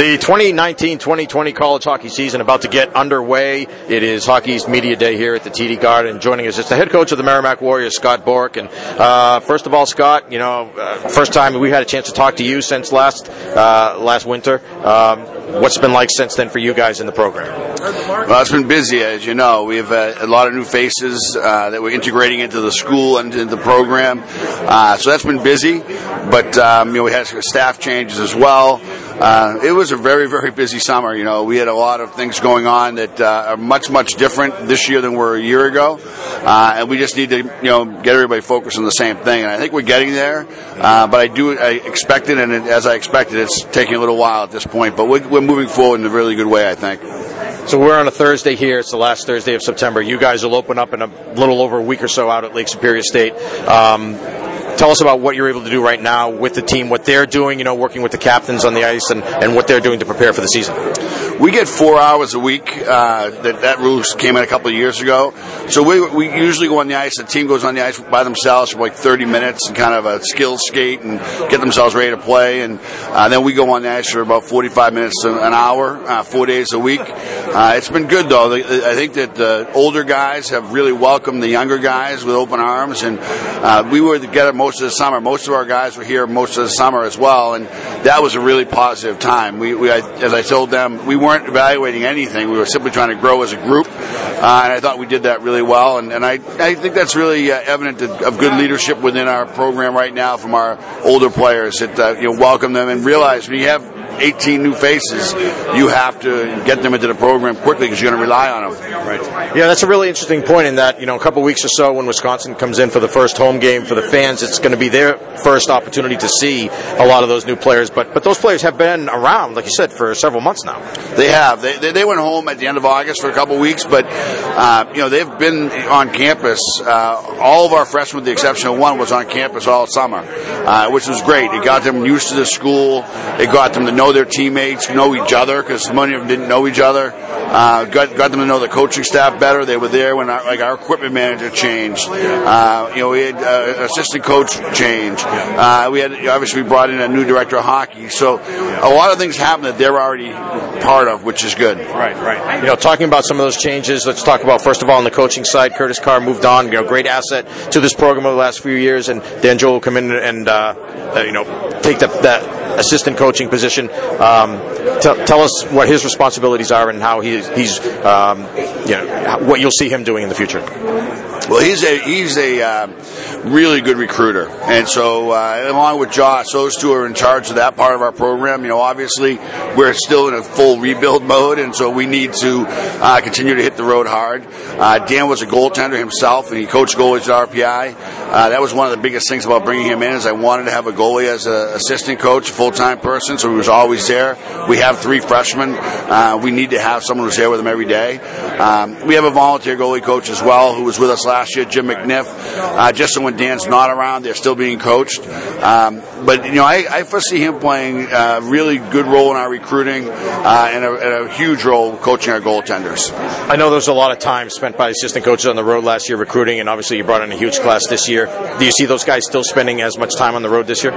The 2019-2020 college hockey season about to get underway. It is Hockey's Media Day here at the TD Garden. Joining us is the head coach of the Merrimack Warriors, Scott Borek. And uh, first of all, Scott, you know, uh, first time we had a chance to talk to you since last uh, last winter. Um, what's been like since then for you guys in the program? Well, it's been busy, as you know. We have uh, a lot of new faces uh, that we're integrating into the school and into the program. Uh, so that's been busy. But um, you know, we had staff changes as well. Uh, it was a very, very busy summer. You know, we had a lot of things going on that uh, are much, much different this year than were a year ago, uh, and we just need to, you know, get everybody focused on the same thing. And I think we're getting there. Uh, but I do, I expect it, and it, as I expected, it's taking a little while at this point. But we're, we're moving forward in a really good way, I think. So we're on a Thursday here. It's the last Thursday of September. You guys will open up in a little over a week or so out at Lake Superior State. Um, tell us about what you're able to do right now with the team, what they're doing, you know, working with the captains on the ice, and, and what they're doing to prepare for the season. We get four hours a week. Uh, that that rule came in a couple of years ago. So we, we usually go on the ice. The team goes on the ice by themselves for like 30 minutes and kind of a skill skate and get themselves ready to play. And uh, then we go on the ice for about 45 minutes an hour, uh, four days a week. Uh, it's been good though. I think that the older guys have really welcomed the younger guys with open arms, and uh, we were together most most of the summer. Most of our guys were here most of the summer as well, and that was a really positive time. We, we as I told them, we weren't evaluating anything. We were simply trying to grow as a group, uh, and I thought we did that really well. And, and I, I think that's really uh, evident of good leadership within our program right now from our older players that uh, you know welcome them and realize when you have 18 new faces, you have to get them into the program quickly because you're going to rely on them. Right. Yeah, that's a really interesting point in that, you know, a couple weeks or so when Wisconsin comes in for the first home game for the fans, it's going to be their first opportunity to see a lot of those new players. But but those players have been around, like you said, for several months now. They have. They, they, they went home at the end of August for a couple weeks, but, uh, you know, they've been on campus. Uh, all of our freshmen, with the exception of one, was on campus all summer, uh, which was great. It got them used to the school. It got them to know their teammates, know each other, because many of them didn't know each other. Uh, got, got them to know the coaching staff better. They were there when our, like our equipment manager changed. Uh, you know, we had uh, assistant coach change. Uh, we had obviously we brought in a new director of hockey. So a lot of things happen that they're already part of, which is good. Right, right. You know, talking about some of those changes, let's talk about first of all on the coaching side. Curtis Carr moved on. You know, great asset to this program over the last few years, and Dan Joel will come in and uh, uh, you know take that, that assistant coaching position. Um, t- tell us what his responsibilities are and how he's, he's um, you know, what you'll see him doing in the future. Well, he's a he's a uh, really good recruiter, and so uh, along with Josh, those two are in charge of that part of our program. You know, obviously we're still in a full rebuild mode, and so we need to uh, continue to hit the road hard. Uh, Dan was a goaltender himself, and he coached goalies at RPI. Uh, that was one of the biggest things about bringing him in is I wanted to have a goalie as an assistant coach, full time person, so he was always there. We have three freshmen. Uh, we need to have someone who's there with them every day. Um, we have a volunteer goalie coach as well who was with us last year, Jim McNiff. Uh, just so when Dan's not around, they're still being coached. Um, but you know, I, I, foresee him playing a really good role in our recruiting uh, and, a, and, a, huge role coaching our goaltenders. I know there's a lot of time spent by assistant coaches on the road last year recruiting, and obviously you brought in a huge class this year. Do you see those guys still spending as much time on the road this year?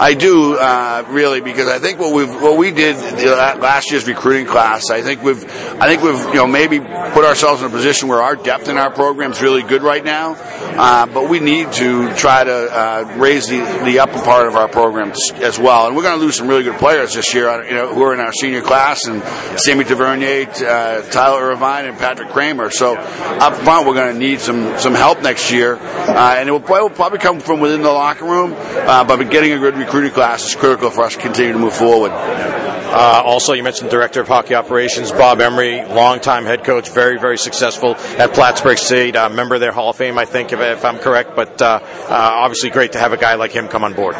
I do uh, really because I think what we what we did last year's recruiting class, I think we've I think we've you know maybe put ourselves in a position where our depth in our program is really good right now, uh, but we need to try to uh, raise the, the upper part of our program as well. And we're going to lose some really good players this year, uh, you know, who are in our senior class, and Sammy Tavernier, uh, Tyler Irvine, and Patrick Kramer. So up front, we're going to need some some help next year, uh, and it will, will, probably come from within the locker room. Uh, but getting a good recruiting class is critical for us to continue to move forward. Uh, also, you mentioned director of hockey operations Bob Emery, longtime head coach, very very successful at Plattsburgh State, uh, member of their Hall of Fame, I think, if, if I'm correct. But uh, uh obviously, great to have a guy like him come on board.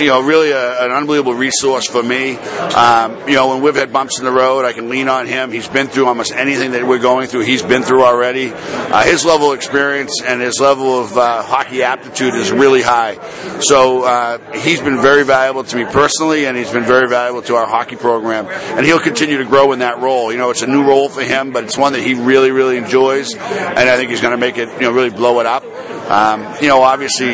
You know, really a, an unbelievable resource for me. Um, you know, when we've had bumps in the road, I can lean on him. He's been through almost anything that we're going through. He's been through already. Uh, his level of experience and his level of uh, hockey aptitude is really high. So he's been very valuable to me personally, and he's been very valuable to our hockey hockey program, and he'll continue to grow in that role. You know, it's a new role for him, but it's one that he really, really enjoys, and I think he's going to make it, you know, really blow it up. Um, you know, obviously,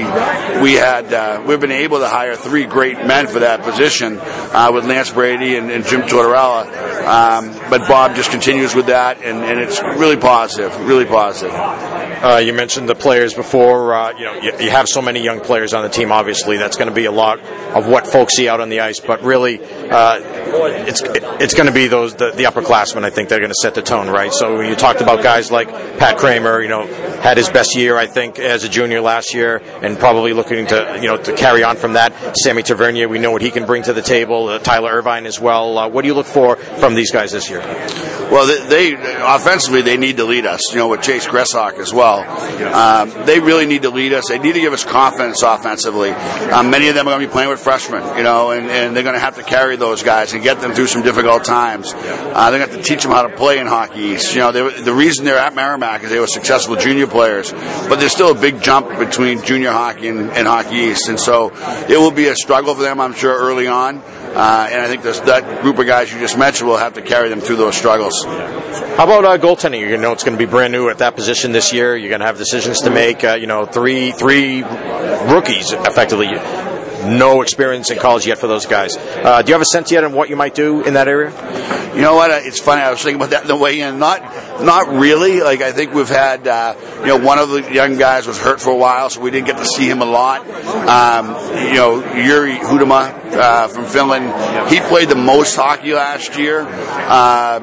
we had uh, we've been able to hire three great men for that position uh, with Lance Brady and, and Jim Tortorella. Um, but Bob just continues with that, and, and it's really positive, really positive. Uh, you mentioned the players before. Uh, you know, you, you, have so many young players on the team. Obviously, that's going to be a lot of what folks see out on the ice. But really, uh, it's it's going to be those the, the upperclassmen. I think they're going to set the tone, right? So you talked about guys like Pat Kramer. You know, had his best year, I think, as a junior last year, and probably looking to you know to carry on from that. Sammy Tavernier, we know what he can bring to the table. Uh, Tyler Irvine as well. Uh, what do you look for from these guys this year? Well, they, they offensively they need to lead us. You know, with Chase Gressok as well. Um, they really need to lead us. They need to give us confidence offensively. Um, many of them are going to be playing with freshmen, you know, and, and they're going to have to carry those guys and get them through some difficult times. Uh, they're going to have to teach them how to play in Hockey East. You know, they, the reason they're at Merrimack is they were successful junior players, but there's still a big jump between junior hockey and, and Hockey East, and so it will be a struggle for them, I'm sure, early on. Uh, and I think this, that group of guys you just mentioned will have to carry them through those struggles. How about uh, goaltending? You know, it's going to be brand new at that position this year. You're going to have decisions to make. Uh, you know, three three rookies effectively. No experience in college yet for those guys. Uh, do you have a sense yet on what you might do in that area? You know what? It's funny. I was thinking about that the way in. Not, not really. Like I think we've had, uh, you know, one of the young guys was hurt for a while, so we didn't get to see him a lot. Um, you know, Jiri Huitema uh, from Finland, he played the most hockey last year. Uh,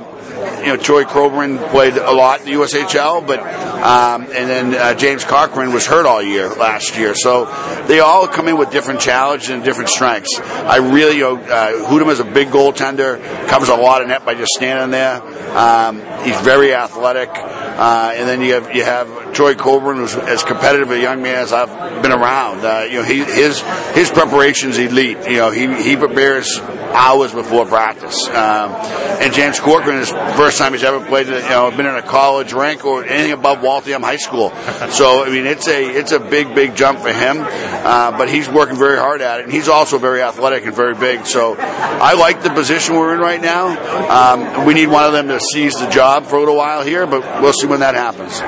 you know, Troy Coburn played a lot in the USHL, but um, and then uh, James Corcoran was hurt all year last year. So they all come in with different challenges and different strengths. I really, you uh, Huitema is a big goaltender, covers a lot of net by just standing there. Um, he's very athletic, uh, and then you have you have Troy Coburn, who's as competitive a young man as I've been around. Uh, you know, he, his his preparation's elite. You know, he he prepares hours before practice. Um, and James Corcoran is the first time he's ever played, you know, been in a college rank or anything above Waltham High School. So I mean, it's a it's a big big jump for him. Uh, but he's working very hard at it, and he's also very athletic and very big. So I like the position we're in right now. Um, we need one of them to seize the job for a little while here, but we'll see when that happens.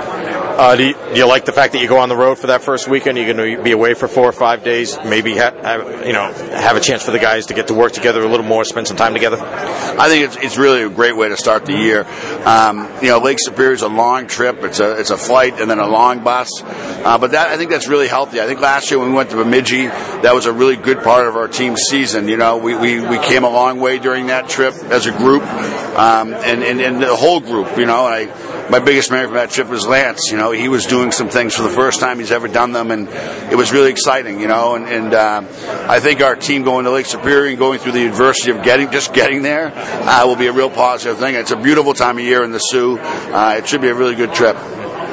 Uh, do, you, do, you, like the fact that you go on the road for that first weekend? You're going to be away for four or five days. Maybe ha- have, you know have a chance for the guys to get to work together a little more, spend some time together. I think it's, it's really a great way to start the year. Um, you know, Lake Superior is a long trip. It's a it's a flight and then a long bus. Uh, but that I think that's really healthy. I think last year when we went to Bemidji, that was a really good part of our team's season. You know, we, we, we came a long way during that trip as a group, um, and, and and the whole group. You know, and I my biggest memory from that trip was Lance. You know, he was doing some things for the first time he's ever done them, and it was really exciting. You know, and, and uh, I think our team going to Lake Superior and going through the adversity of getting just getting there uh, will be a real positive thing. It's a beautiful time of year in the Soo. Uh, it should be a really good trip.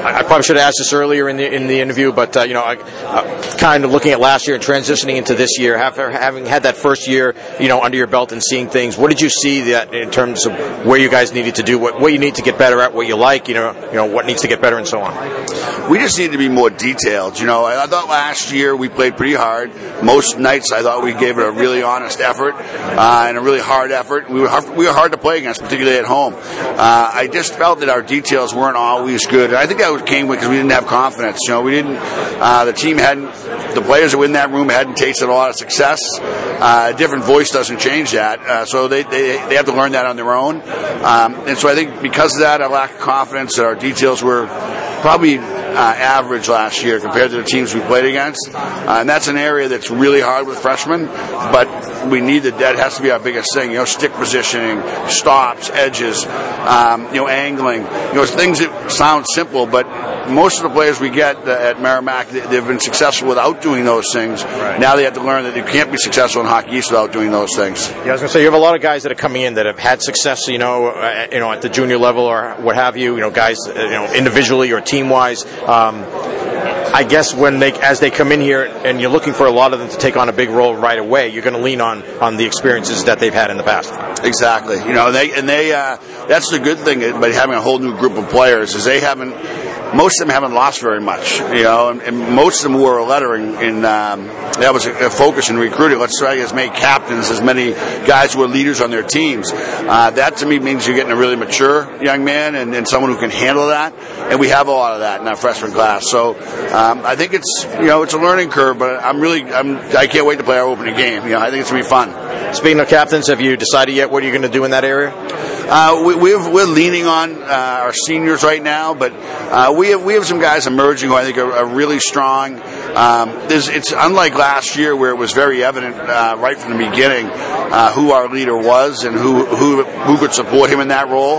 I probably should have asked this earlier in the in the interview, but uh, you know, I, uh, kind of looking at last year and transitioning into this year, after having had that first year, you know, under your belt and seeing things, what did you see that in terms of where you guys needed to do, what what you need to get better at, what you like, you know, you know, what needs to get better, and so on. We just need to be more detailed. You know, I, I thought last year we played pretty hard. Most nights I thought we gave it a really honest effort uh, and a really hard effort. We were hard, we were hard to play against, particularly at home. Uh, I just felt that our details weren't always good. I think that came because we didn't have confidence. You know, we didn't. Uh, the team hadn't. The players that were in that room hadn't tasted a lot of success. Uh, a different voice doesn't change that. Uh, so they, they they have to learn that on their own. Um, and so I think because of that, a lack of confidence, our details were probably average last year compared to the teams we played against. Uh, and that's an area that's really hard with freshmen, but we need that. That has to be our biggest thing. You know, stick positioning, stops, edges, um, you know, angling. You know, things that sound simple, but most of the players we get uh, at Merrimack, they've been successful without doing those things. Right. Now they have to learn that you can't be successful in Hockey East without doing those things. Yeah, I was going to say you have a lot of guys that are coming in that have had success, you know, uh, you know, at the junior level or what have you. You know, guys, uh, you know, individually or team wise. Um, I guess when they as they come in here and you're looking for a lot of them to take on a big role right away, you're going to lean on on the experiences that they've had in the past. Exactly. You know, they and they uh, that's the good thing about having a whole new group of players is they haven't most of them haven't lost very much, you know, and, and most of them were lettering in, um, that was a, a, focus in recruiting. Let's try as many captains, as many guys who are leaders on their teams. Uh, that to me means you're getting a really mature young man and, and, someone who can handle that. And we have a lot of that in our freshman class. So um, I think it's you know it's a learning curve, but I'm really I'm I can't wait to play our opening game. You know I think it's gonna be fun. Speaking of captains, have you decided yet what you're going to do in that area? Uh, we, are leaning on uh, our seniors right now, but uh, we have we have some guys emerging who I think are, are really strong. Um, it's unlike last year where it was very evident uh, right from the beginning uh, who our leader was and who, who who could support him in that role.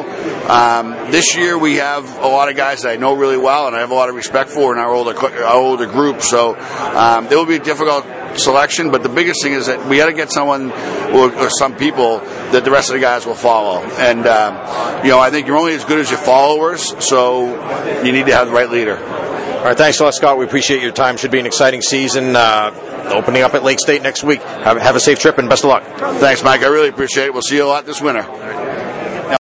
Um, this year we have a lot of guys that I know really well and I have a lot of respect for in our older our older group. So um, it will be difficult selection, but the biggest thing is that we got to get someone or, or, some people that the rest of the guys will follow. And um, you know, I think you're only as good as your followers, so you need to have the right leader. All right, thanks a lot, Scott. We appreciate your time. Should be an exciting season. Uh, opening up at Lake State next week. Have, have a safe trip and best of luck. Thanks, Mike. I really appreciate it. We'll see you a lot this winter.